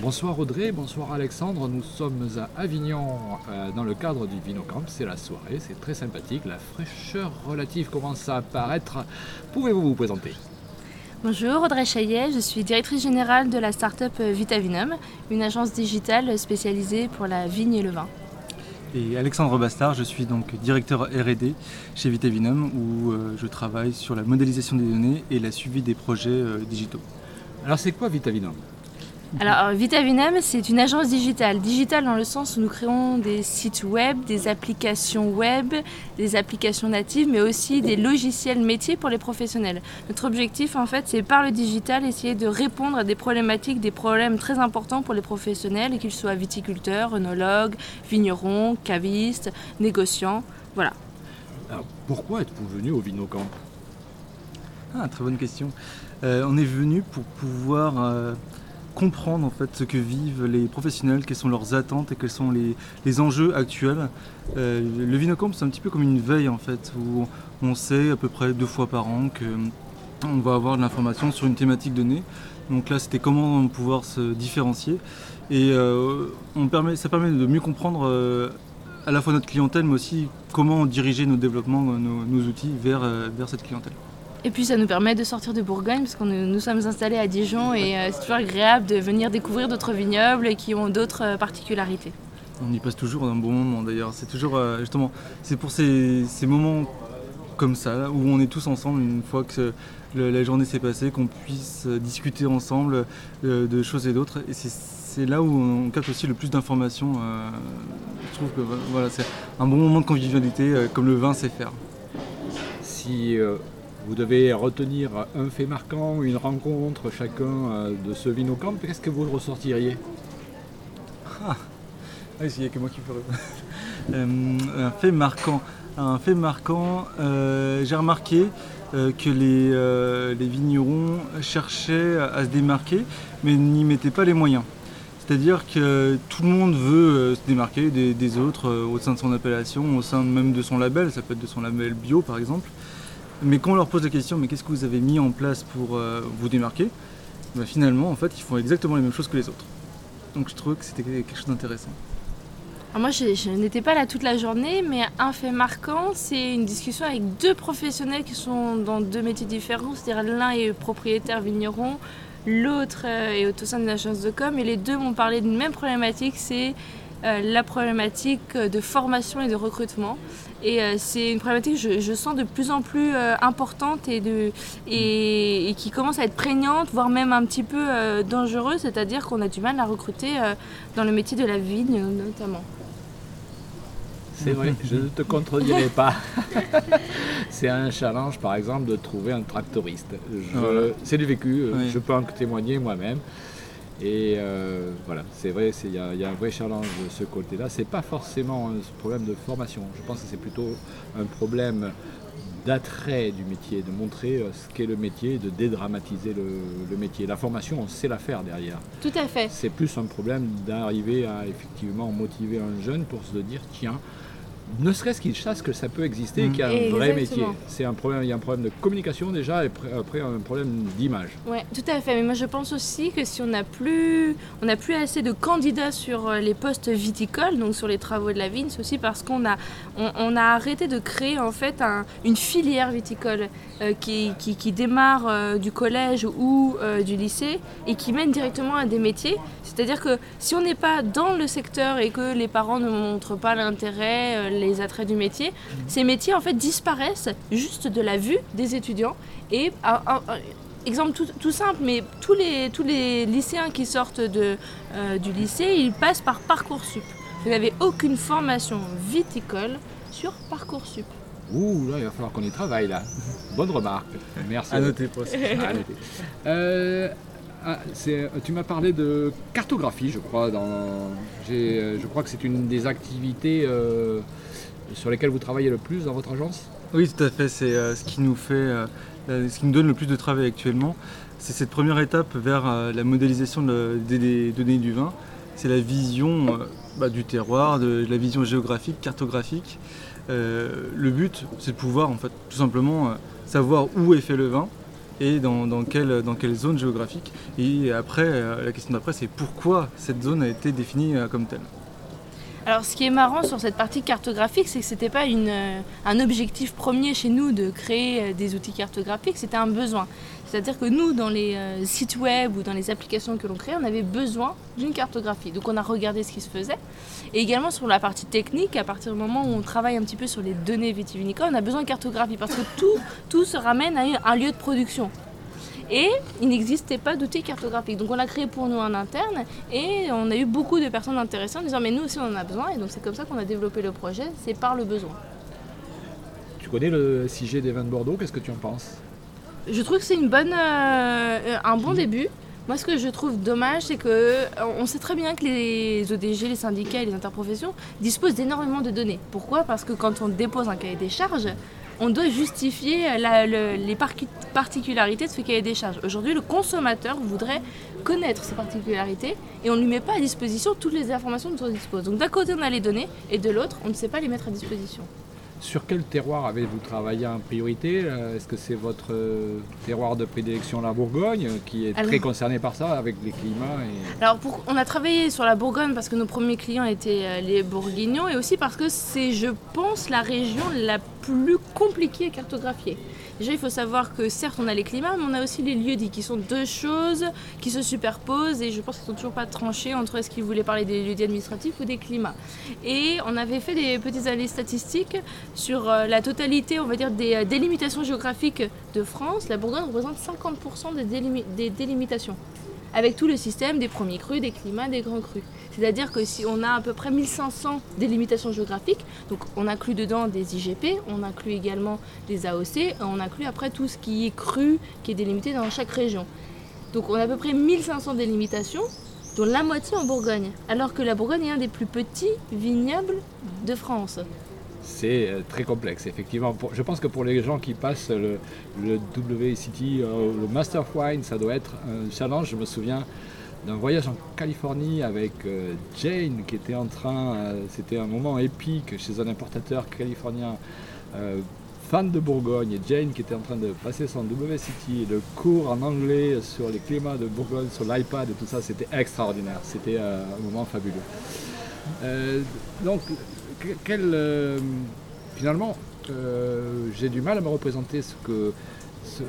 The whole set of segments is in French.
Bonsoir Audrey, bonsoir Alexandre. Nous sommes à Avignon euh, dans le cadre du Vinocamp. C'est la soirée, c'est très sympathique. La fraîcheur relative commence à apparaître. Pouvez-vous vous présenter? Bonjour, Audrey Chaillet, je suis directrice générale de la start-up Vitavinum, une agence digitale spécialisée pour la vigne et le vin. Et Alexandre Bastard, je suis donc directeur RD chez Vitavinum où euh, je travaille sur la modélisation des données et la suivi des projets euh, digitaux. Alors c'est quoi Vitavinum? Alors, Vitavinum, c'est une agence digitale. Digitale dans le sens où nous créons des sites web, des applications web, des applications natives, mais aussi des logiciels métiers pour les professionnels. Notre objectif, en fait, c'est par le digital essayer de répondre à des problématiques, des problèmes très importants pour les professionnels, qu'ils soient viticulteurs, œnologues, vignerons, cavistes, négociants. Voilà. Alors, pourquoi êtes-vous venu au Vinocamp Ah, très bonne question. Euh, on est venu pour pouvoir. Euh, comprendre en fait ce que vivent les professionnels, quelles sont leurs attentes et quels sont les, enjeux actuels. Euh, le Vinocamp c'est un petit peu comme une veille en fait où on sait à peu près deux fois par an que on va avoir de l'information sur une thématique donnée. Donc là c'était comment pouvoir se différencier et euh, on permet, ça permet de mieux comprendre euh, à la fois notre clientèle mais aussi comment diriger nos développements, nos, nos outils vers, vers cette clientèle. Et puis ça nous permet de sortir de Bourgogne parce que nous, sommes installés à Dijon et euh, c'est toujours agréable de venir découvrir d'autres vignobles qui ont d'autres euh, particularités. On y passe toujours un bon moment d'ailleurs. C'est toujours euh, justement, c'est pour ces, moments comme ça où on est tous ensemble une fois que la journée s'est passée, qu'on puisse discuter ensemble de choses et d'autres. Et c'est là où on capte aussi le plus d'informations. je trouve que voilà, c'est un bon moment de convivialité comme le vin sait faire. Si vous devez retenir un fait marquant, une rencontre chacun euh, de ce Vinocamp, qu'est-ce que vous ressortiriez? Ah, il n'y a que moi qui peux euh, un fait marquant. Un fait marquant, euh, j'ai remarqué que les, vignerons cherchaient à, se démarquer, mais n'y mettaient pas les moyens. C'est-à-dire que tout le monde veut se démarquer des autres au sein de son appellation, au sein même de son label, ça peut être de son label bio par exemple. Mais quand on leur pose la question, mais qu'est-ce que vous avez mis en place pour euh, vous démarquer bah, Finalement, en fait, ils font exactement les mêmes choses que les autres. Donc je trouve que c'était quelque chose d'intéressant. moi, je, n'étais pas là toute la journée, mais un fait marquant, c'est une discussion avec deux professionnels qui sont dans deux métiers différents. C'est-à-dire l'un est propriétaire vigneron, l'autre euh, est au sein d'une agence de com, et les deux m'ont parlé d'une même problématique, c'est euh, la problématique de formation et de recrutement. Et euh, c'est une problématique que je, sens de plus en plus euh, importante et, de, et, qui commence à être prégnante, voire même un petit peu dangereuse, c'est-à-dire qu'on a du mal à recruter dans le métier de la vigne notamment. C'est vrai, je ne te contredirai pas. c'est un challenge, par exemple, de trouver un tractoriste. C'est du vécu, je peux en témoigner moi-même. Et euh, voilà, c'est vrai, il y, a un vrai challenge de ce côté-là. Ce n'est pas forcément un problème de formation. Je pense que c'est plutôt un problème d'attrait du métier, de montrer euh, ce qu'est le métier, de dédramatiser le, métier. La formation, on sait la faire derrière. Tout à fait. C'est plus un problème d'arriver à effectivement motiver un jeune pour se dire tiens, ne serait-ce qu'il sache que ça peut exister et qu'il y a un vrai métier. C'est un problème, il y a un problème de communication déjà et après un problème d'image. Oui, tout à fait. Mais moi je pense aussi que si on n'a plus, on plus assez de candidats sur euh, les postes viticoles, donc sur les travaux de la vigne, c'est aussi parce qu'on a, on, a arrêté de créer en fait une filière viticole euh, qui, qui, démarre euh, du collège ou du lycée et qui mène directement à des métiers. C'est-à-dire que si on n'est pas dans le secteur et que les parents ne montrent pas l'intérêt, les attraits du métier, ces métiers en fait disparaissent juste de la vue des étudiants. Et un, exemple tout, simple, mais tous les, tous les lycéens qui sortent de, euh, du lycée, ils passent par Parcoursup. Vous n'avez aucune formation viticole sur Parcoursup. Ouh, là, il va falloir qu'on y travaille, là. Bonne remarque. Merci. À noter, à noter. Euh, ah, tu m'as parlé de cartographie, je crois. Dans, je crois que c'est une des activités euh, sur lesquelles vous travaillez le plus dans votre agence Oui, tout à fait. C'est euh, ce qui nous fait, euh, ce qui nous donne le plus de travail actuellement. C'est cette première étape vers la modélisation des, données du vin. C'est la vision bah, du terroir, de, la vision géographique, cartographique. le but, c'est de pouvoir, en fait, tout simplement savoir où est fait le vin et dans, quelle, quelle zone géographique. Et après, la question d'après, c'est pourquoi cette zone a été définie comme telle. Alors ce qui est marrant sur cette partie cartographique, c'est que ce n'était pas une, un objectif premier chez nous de créer des outils cartographiques, c'était un besoin. C'est-à-dire que nous, dans les euh, sites web ou dans les applications que l'on crée, on avait besoin d'une cartographie. Donc on a regardé ce qui se faisait. Et également sur la partie technique, à partir du moment où on travaille un petit peu sur les données vitivinicoles, on a besoin de cartographie parce que tout se ramène à un lieu de production. Et il n'existait pas d'outils cartographiques. Donc on l'a créé pour nous en interne et on a eu beaucoup de personnes intéressées en disant mais nous aussi on en a besoin. Et donc c'est comme ça qu'on a développé le projet, c'est par le besoin. Tu connais le 6G des vins de Bordeaux, qu'est-ce que tu en penses? Je trouve que c'est une bonne, euh, un bon début. Moi, ce que je trouve dommage, c'est que euh, on sait très bien que les ODG, les syndicats et les interprofessions disposent d'énormément de données. Pourquoi? Parce que quand on dépose un cahier des charges, on doit justifier les particularités de ce cahier des charges. Aujourd'hui, le consommateur voudrait connaître ces particularités et on ne lui met pas à disposition toutes les informations dont on dispose. Donc d'un côté, on a les données et de l'autre, on ne sait pas les mettre à disposition. Sur quel terroir avez-vous travaillé en priorité? Euh, Est-ce que c'est votre euh, terroir de prédilection, la Bourgogne, qui est très concerné par ça, avec les climats Alors, on a travaillé sur la Bourgogne parce que nos premiers clients étaient euh, les Bourguignons et aussi parce que c'est, je pense, la région la plus compliquée à cartographier. Déjà, il faut savoir que certes, on a les climats, mais on a aussi les lieux dits, qui sont deux choses qui se superposent et je pense qu'ils sont toujours pas tranchés entre est-ce qu'ils voulaient parler des lieux dits administratifs ou des climats. Et on avait fait des petites analyses statistiques sur euh, la totalité, on va dire, des euh, délimitations géographiques de France. La Bourgogne représente 50% des, des délimitations avec tout le système des premiers crus, des climats, des grands crus. C'est-à-dire que si on a à peu près 1500 délimitations géographiques, donc on inclut dedans des IGP, on inclut également des AOC, on inclut après tout ce qui est cru, qui est délimité dans chaque région. Donc on a à peu près 1500 délimitations, dont la moitié en Bourgogne, alors que la Bourgogne est un des plus petits vignobles de France c'est euh, très complexe, effectivement. je pense que pour les gens qui passent le, le WCT, euh, le Master of Wine, ça doit être un challenge. Je me souviens d'un voyage en Californie avec euh, Jane qui était en train, c'était un moment épique chez un importateur californien fan de Bourgogne Jane qui était en train de passer son WCT, le cours en anglais sur les climats de Bourgogne sur l'iPad et tout ça, c'était extraordinaire, c'était un moment fabuleux. donc euh, finalement, euh, j'ai du mal à me représenter ce que,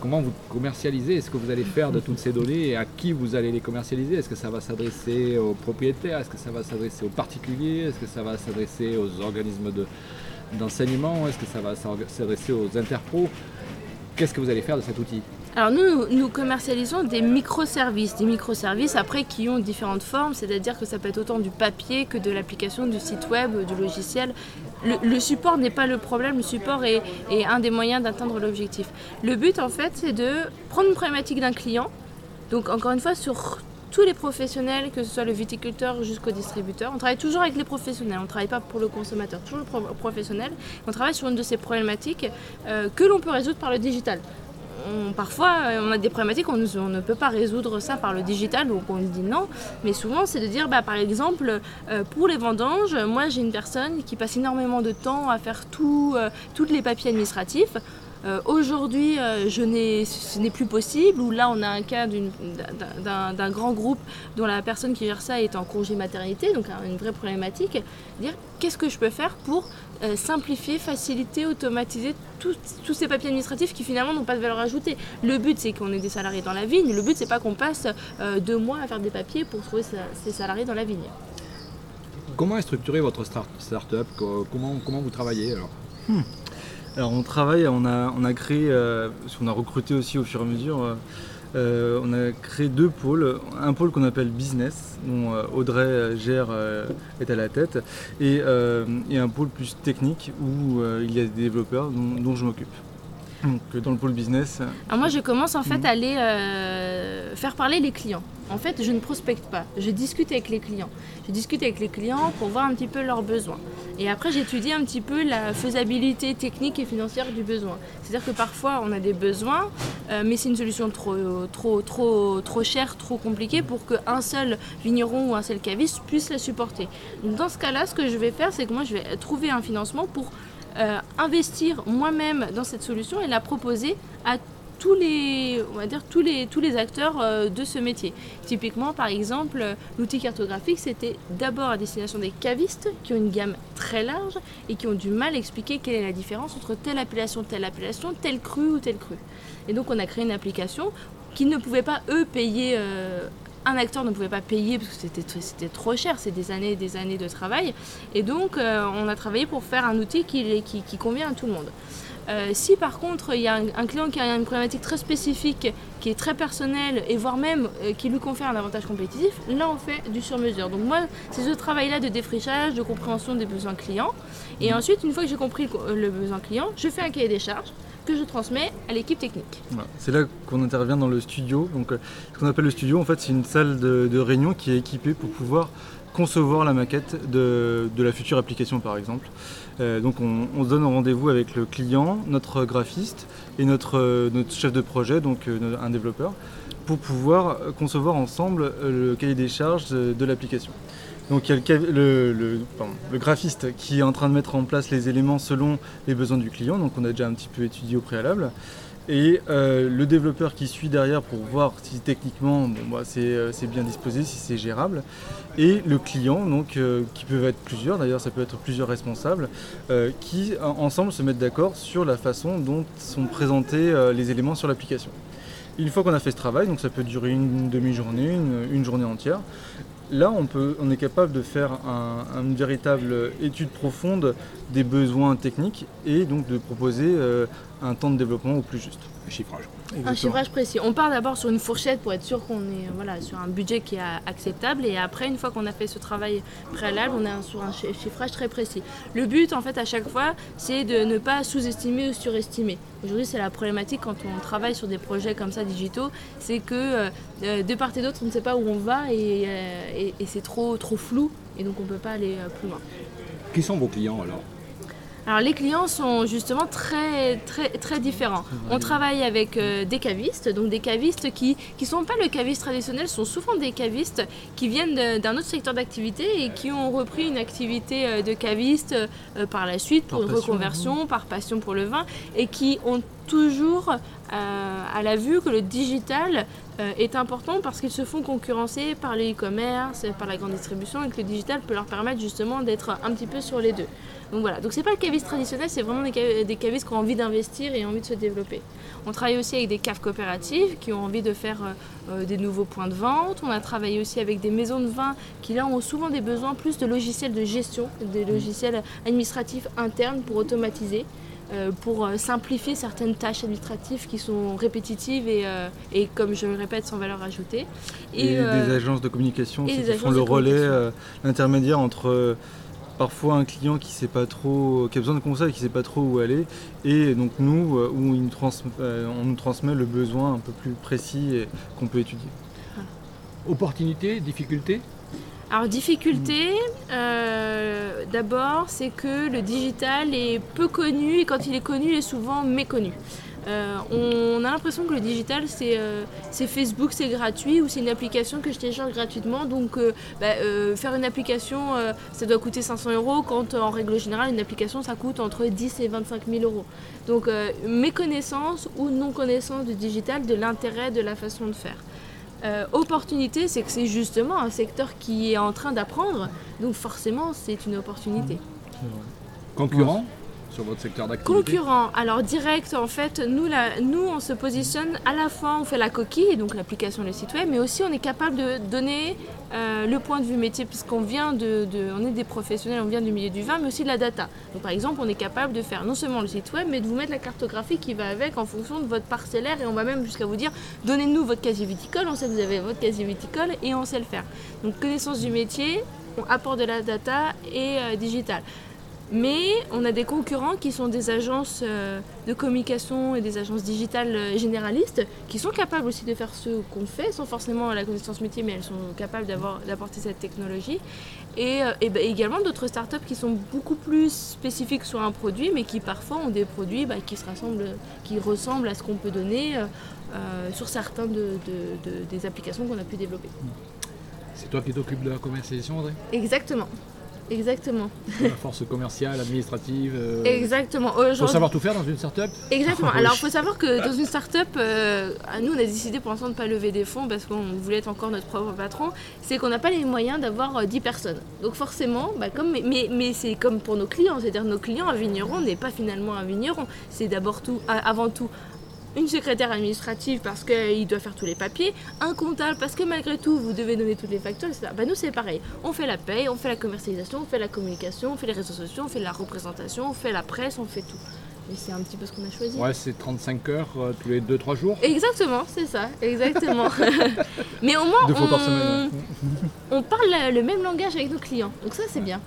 comment vous commercialisez, ce que vous allez faire de toutes ces données et à qui vous allez les commercialiser? Est-ce que ça va s'adresser aux propriétaires? Est-ce que ça va s'adresser aux particuliers? Est-ce que ça va s'adresser aux organismes d'enseignement? Est-ce que ça va s'adresser aux interpros? Qu'est-ce que vous allez faire de cet outil? Alors nous, nous commercialisons des microservices, des microservices après qui ont différentes formes, c'est-à-dire que ça peut être autant du papier que de l'application, du site web, du logiciel. Le, support n'est pas le problème, le support est, un des moyens d'atteindre l'objectif. Le but en fait c'est de prendre une problématique d'un client, donc encore une fois sur tous les professionnels, que ce soit le viticulteur jusqu'au distributeur. On travaille toujours avec les professionnels, on ne travaille pas pour le consommateur, toujours le professionnel. On travaille sur une de ces problématiques euh, que l'on peut résoudre par le digital parfois, euh, on a des problématiques, on, ne peut pas résoudre ça par le digital, donc on dit non. Mais souvent, c'est de dire, bah, par exemple, euh, pour les vendanges, moi j'ai une personne qui passe énormément de temps à faire euh, tous les papiers administratifs. Aujourd'hui, ce n'est plus possible, ou là on a un cas d'un grand groupe dont la personne qui gère ça est en congé maternité, donc une vraie problématique. Dire qu'est-ce que je peux faire pour euh, simplifier, faciliter, automatiser tous ces papiers administratifs qui finalement n'ont pas de valeur ajoutée? Le but c'est qu'on ait des salariés dans la vigne, le but c'est pas qu'on passe euh, deux mois à faire des papiers pour trouver ces salariés dans la vigne. Comment est structuré votre start-up? Comment, comment vous travaillez alors? Hmm. Alors on travaille, on a, créé, euh, on a recruté aussi au fur et à mesure euh, on a créé deux pôles. Un pôle qu'on appelle business, dont euh, Audrey euh, gère, est à la tête, et, un pôle plus technique où il y a des développeurs dont je m'occupe. Donc dans le pôle business. Alors moi je commence en fait à aller euh, faire parler les clients. En fait je ne prospecte pas, je discute avec les clients. Je discute avec les clients pour voir un petit peu leurs besoins. Et après j'étudie un petit peu la faisabilité technique et financière du besoin. C'est-à-dire que parfois on a des besoins, euh, mais c'est une solution trop, trop, trop, trop chère, trop compliquée pour qu'un seul vigneron ou un seul caviste puisse la supporter. Dans ce cas-là, ce que je vais faire, c'est que moi je vais trouver un financement pour euh, investir moi-même dans cette solution et la proposer à tous les, on va dire, tous les, tous les acteurs de ce métier. Typiquement, par exemple, l'outil cartographique, c'était d'abord à destination des cavistes qui ont une gamme très large et qui ont du mal à expliquer quelle est la différence entre telle appellation, telle appellation, tel cru ou tel cru. Et donc on a créé une application qui ne pouvait pas, eux, payer un acteur ne pouvait pas payer parce que c'était trop cher, c'est des années et des années de travail. Et donc, euh, on a travaillé pour faire un outil qui, qui, convient à tout le monde. Euh, si par contre il y a un, client qui a une problématique très spécifique, qui est très personnelle et voire même euh, qui lui confère un avantage compétitif, là on fait du sur-mesure. Donc moi c'est ce travail-là de défrichage, de compréhension des besoins clients. Et mmh. ensuite une fois que j'ai compris le besoin client, je fais un cahier des charges que je transmets à l'équipe technique. C'est là qu'on intervient dans le studio. Donc, euh, ce qu'on appelle le studio, en fait, c'est une salle de, réunion qui est équipée pour pouvoir concevoir la maquette de, la future application, par exemple. Euh, donc, on, se donne rendez-vous avec le client, notre graphiste et notre, euh, notre chef de projet, donc un développeur, pour pouvoir concevoir ensemble le cahier des charges de l'application. Donc il y a le, graphiste qui est en train de mettre en place les éléments selon les besoins du client, donc on a déjà un petit peu étudié au préalable. Et euh, le développeur qui suit derrière pour voir si techniquement bah, euh, c'est bien disposé, si c'est gérable. Et le client, donc, euh, qui peuvent être plusieurs, d'ailleurs ça peut être plusieurs responsables, qui ensemble se mettent d'accord sur la façon dont sont présentés les éléments sur l'application. Une fois qu'on a fait ce travail, donc ça peut durer une demi-journée, une, journée entière, Là, on, est capable de faire une véritable étude profonde des besoins techniques et donc de proposer euh, un temps de développement au plus juste. Un chiffrage précis. On part d'abord sur une fourchette pour être sûr qu'on est voilà, sur un budget qui est acceptable et après, une fois qu'on a fait ce travail préalable, on est sur un chiffrage très précis. Le but, en fait, à chaque fois, c'est de ne pas sous-estimer ou surestimer. Aujourd'hui, c'est la problématique quand on travaille sur des projets comme ça digitaux, c'est que euh, de part et d'autre, on ne sait pas où on va et, euh, et c'est trop, trop flou et donc on ne peut pas aller euh, plus loin. Qui sont vos clients alors? Alors les clients sont justement très très très différents. On travaille avec euh, des cavistes, donc des cavistes qui ne sont pas le caviste traditionnel, sont souvent des cavistes qui viennent d'un autre secteur d'activité et qui ont repris une activité euh, de caviste euh, par la suite pour une reconversion, par passion pour le vin et qui ont toujours à la vue que le digital est important parce qu'ils se font concurrencer par le e-commerce, par la grande distribution et que le digital peut leur permettre justement d'être un petit peu sur les deux. Donc voilà, donc c'est pas le caviste traditionnel, c'est vraiment des, cavistes qui ont envie d'investir et envie de se développer. On travaille aussi avec des caves coopératives qui ont envie de faire euh, euh, des nouveaux points de vente. On a travaillé aussi avec des maisons de vin qui là ont souvent des besoins plus de logiciels de gestion, des logiciels administratifs internes pour automatiser. Euh, pour simplifier certaines tâches administratives qui sont répétitives et, et comme je le répète, sans valeur ajoutée. Et, des agences de communication qui font le relais, l'intermédiaire entre parfois un client qui sait pas trop, qui a besoin de conseils, qui sait pas trop où aller, et donc nous, euh, où euh, on nous transmet le besoin un peu plus précis qu'on peut étudier. Opportunité, difficulté alors difficulté, euh, d'abord, c'est que le digital est peu connu et quand il est connu, il est souvent méconnu. Euh, on a l'impression que le digital, euh, c'est Facebook, c'est gratuit, ou c'est une application que je télécharge gratuitement. Donc, euh, bah, faire une application, ça doit coûter 500 euros, quand en règle générale, une application, ça coûte entre 10 et 25 000 euros. Donc, méconnaissance ou non-connaissance du digital, de l'intérêt, de la façon de faire. opportunité, c'est que c'est justement un secteur qui est en train d'apprendre, donc forcément, c'est une opportunité. Concurrent? Sur votre secteur d'activité Concurrent. Alors direct, en fait, nous, nous, on se positionne à la fois, on fait la coquille, donc l'application, le site web, mais aussi on est capable de donner euh, le point de vue métier, puisqu'on vient de, on est des professionnels, on vient du milieu du vin, mais aussi de la data. Donc par exemple, on est capable de faire non seulement le site web, mais de vous mettre la cartographie qui va avec en fonction de votre parcellaire, et on va même jusqu'à vous dire, donnez-nous votre casier viticole, on sait que vous avez votre casier viticole, et on sait le faire. Donc connaissance du métier, on apporte de la data et euh, digital. Mais on a des concurrents qui sont des agences euh, de communication et des agences digitales euh, généralistes qui sont capables aussi de faire ce qu'on fait sans forcément la connaissance métier, mais elles sont capables d'apporter cette technologie. Et, euh, bah, également d'autres startups qui sont beaucoup plus spécifiques sur un produit, mais qui parfois ont des produits bah, qui, se rassemblent, qui ressemblent à ce qu'on peut donner sur certains des applications qu'on a pu développer. C'est toi qui t'occupes de la commercialisation, André? Exactement. Exactement. La force commerciale, administrative. Euh... Exactement. Il faut savoir tout faire dans une start-up Exactement. Alors, il faut savoir que dans une start-up, euh, nous, on a décidé pour l'instant de ne pas lever des fonds parce qu'on voulait être encore notre propre patron. C'est qu'on n'a pas les moyens d'avoir 10 euh, personnes. Donc, forcément, bah, comme, mais, mais c'est comme pour nos clients. C'est-à-dire, nos clients, un vigneron n'est pas finalement un vigneron. C'est d'abord tout, avant tout, une secrétaire administrative parce qu'il doit faire tous les papiers, un comptable parce que malgré tout vous devez donner toutes les factures, etc. Bah, nous c'est pareil, on fait la paye, on fait la commercialisation, on fait la communication, on fait les réseaux sociaux, on fait la représentation, on fait la presse, on fait tout. Et c'est un petit peu ce qu'on a choisi. Ouais, c'est 35 heures euh, tous les 2-3 jours. Exactement, c'est ça, exactement. Mais au moins, on... on parle le même langage avec nos clients. Donc ça, c'est bien.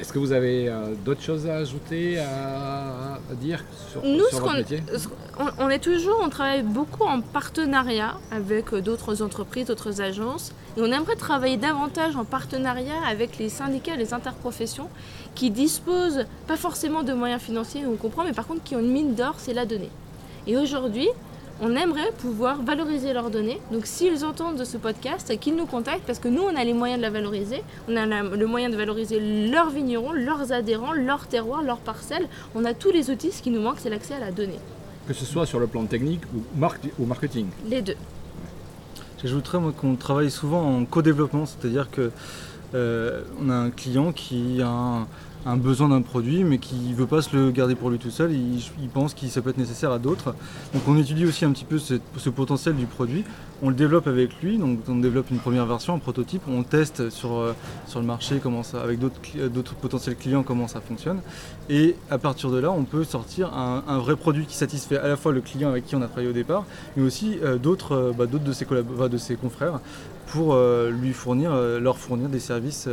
Est-ce que vous avez euh, d'autres choses à ajouter, à, dire sur, Nous, votre métier? on, est toujours, on travaille beaucoup en partenariat avec euh, d'autres entreprises, d'autres agences, et on aimerait travailler davantage en partenariat avec les syndicats, les interprofessions, qui disposent pas forcément de moyens financiers, on comprend, mais par contre qui ont une mine d'or, c'est la donnée. Et aujourd'hui, on aimerait pouvoir valoriser leurs données. Donc s'ils entendent de ce podcast, qu'ils nous contactent parce que nous, on a les moyens de la valoriser. On a le moyen de valoriser leurs vignerons, leurs adhérents, leurs terroirs, leurs parcelles. On a tous les outils. Ce qui nous manque, c'est l'accès à la donnée. Que ce soit sur le plan technique ou, marketing Les deux. J'ajouterais qu'on travaille souvent en co-développement, c'est-à-dire que euh, on a un client qui a un, un besoin d'un produit, mais qui ne veut pas se le garder pour lui tout seul. Il, pense que ça peut être nécessaire à d'autres. Donc on étudie aussi un petit peu ce, potentiel du produit. On le développe avec lui, donc on développe une première version, un prototype. On teste sur, euh, sur le marché comment ça, avec d'autres potentiels clients comment ça fonctionne. Et à partir de là, on peut sortir un, vrai produit qui satisfait à la fois le client avec qui on a travaillé au départ, mais aussi euh, d'autres euh, bah, de, ses de ses confrères pour lui fournir, leur fournir des services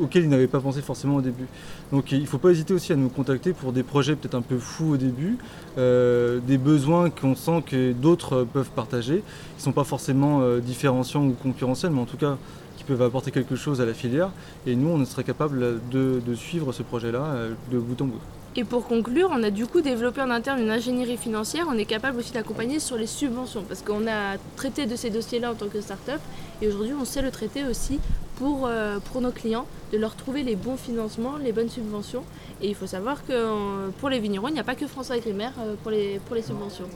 auxquels ils n'avaient pas pensé forcément au début. Donc il ne faut pas hésiter aussi à nous contacter pour des projets peut-être un peu fous au début, euh, des besoins qu'on sent que d'autres peuvent partager, qui ne sont pas forcément euh, différenciants ou concurrentiels, mais en tout cas qui peuvent apporter quelque chose à la filière. Et nous, on serait capable de, suivre ce projet-là euh, de bout en bout. Et pour conclure, on a du coup développé en interne une ingénierie financière. On est capable aussi d'accompagner sur les subventions parce qu'on a traité de ces dossiers-là en tant que start-up et aujourd'hui on sait le traiter aussi pour, euh, pour nos clients, de leur trouver les bons financements, les bonnes subventions. Et il faut savoir que euh, pour les vignerons, il n'y a pas que François Grimaire euh, pour, les, pour les subventions.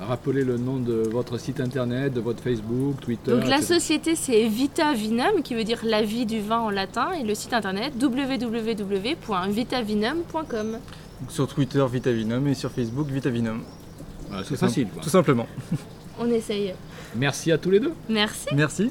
Rappelez le nom de votre site internet, de votre Facebook, Twitter. Donc la société c'est Vita Vinum qui veut dire la vie du vin en latin et le site internet www.vitavinum.com. Sur Twitter Vitavinum et sur Facebook Vitavinum. c'est facile. Tout simplement. On essaye. Merci à tous les deux. Merci. Merci.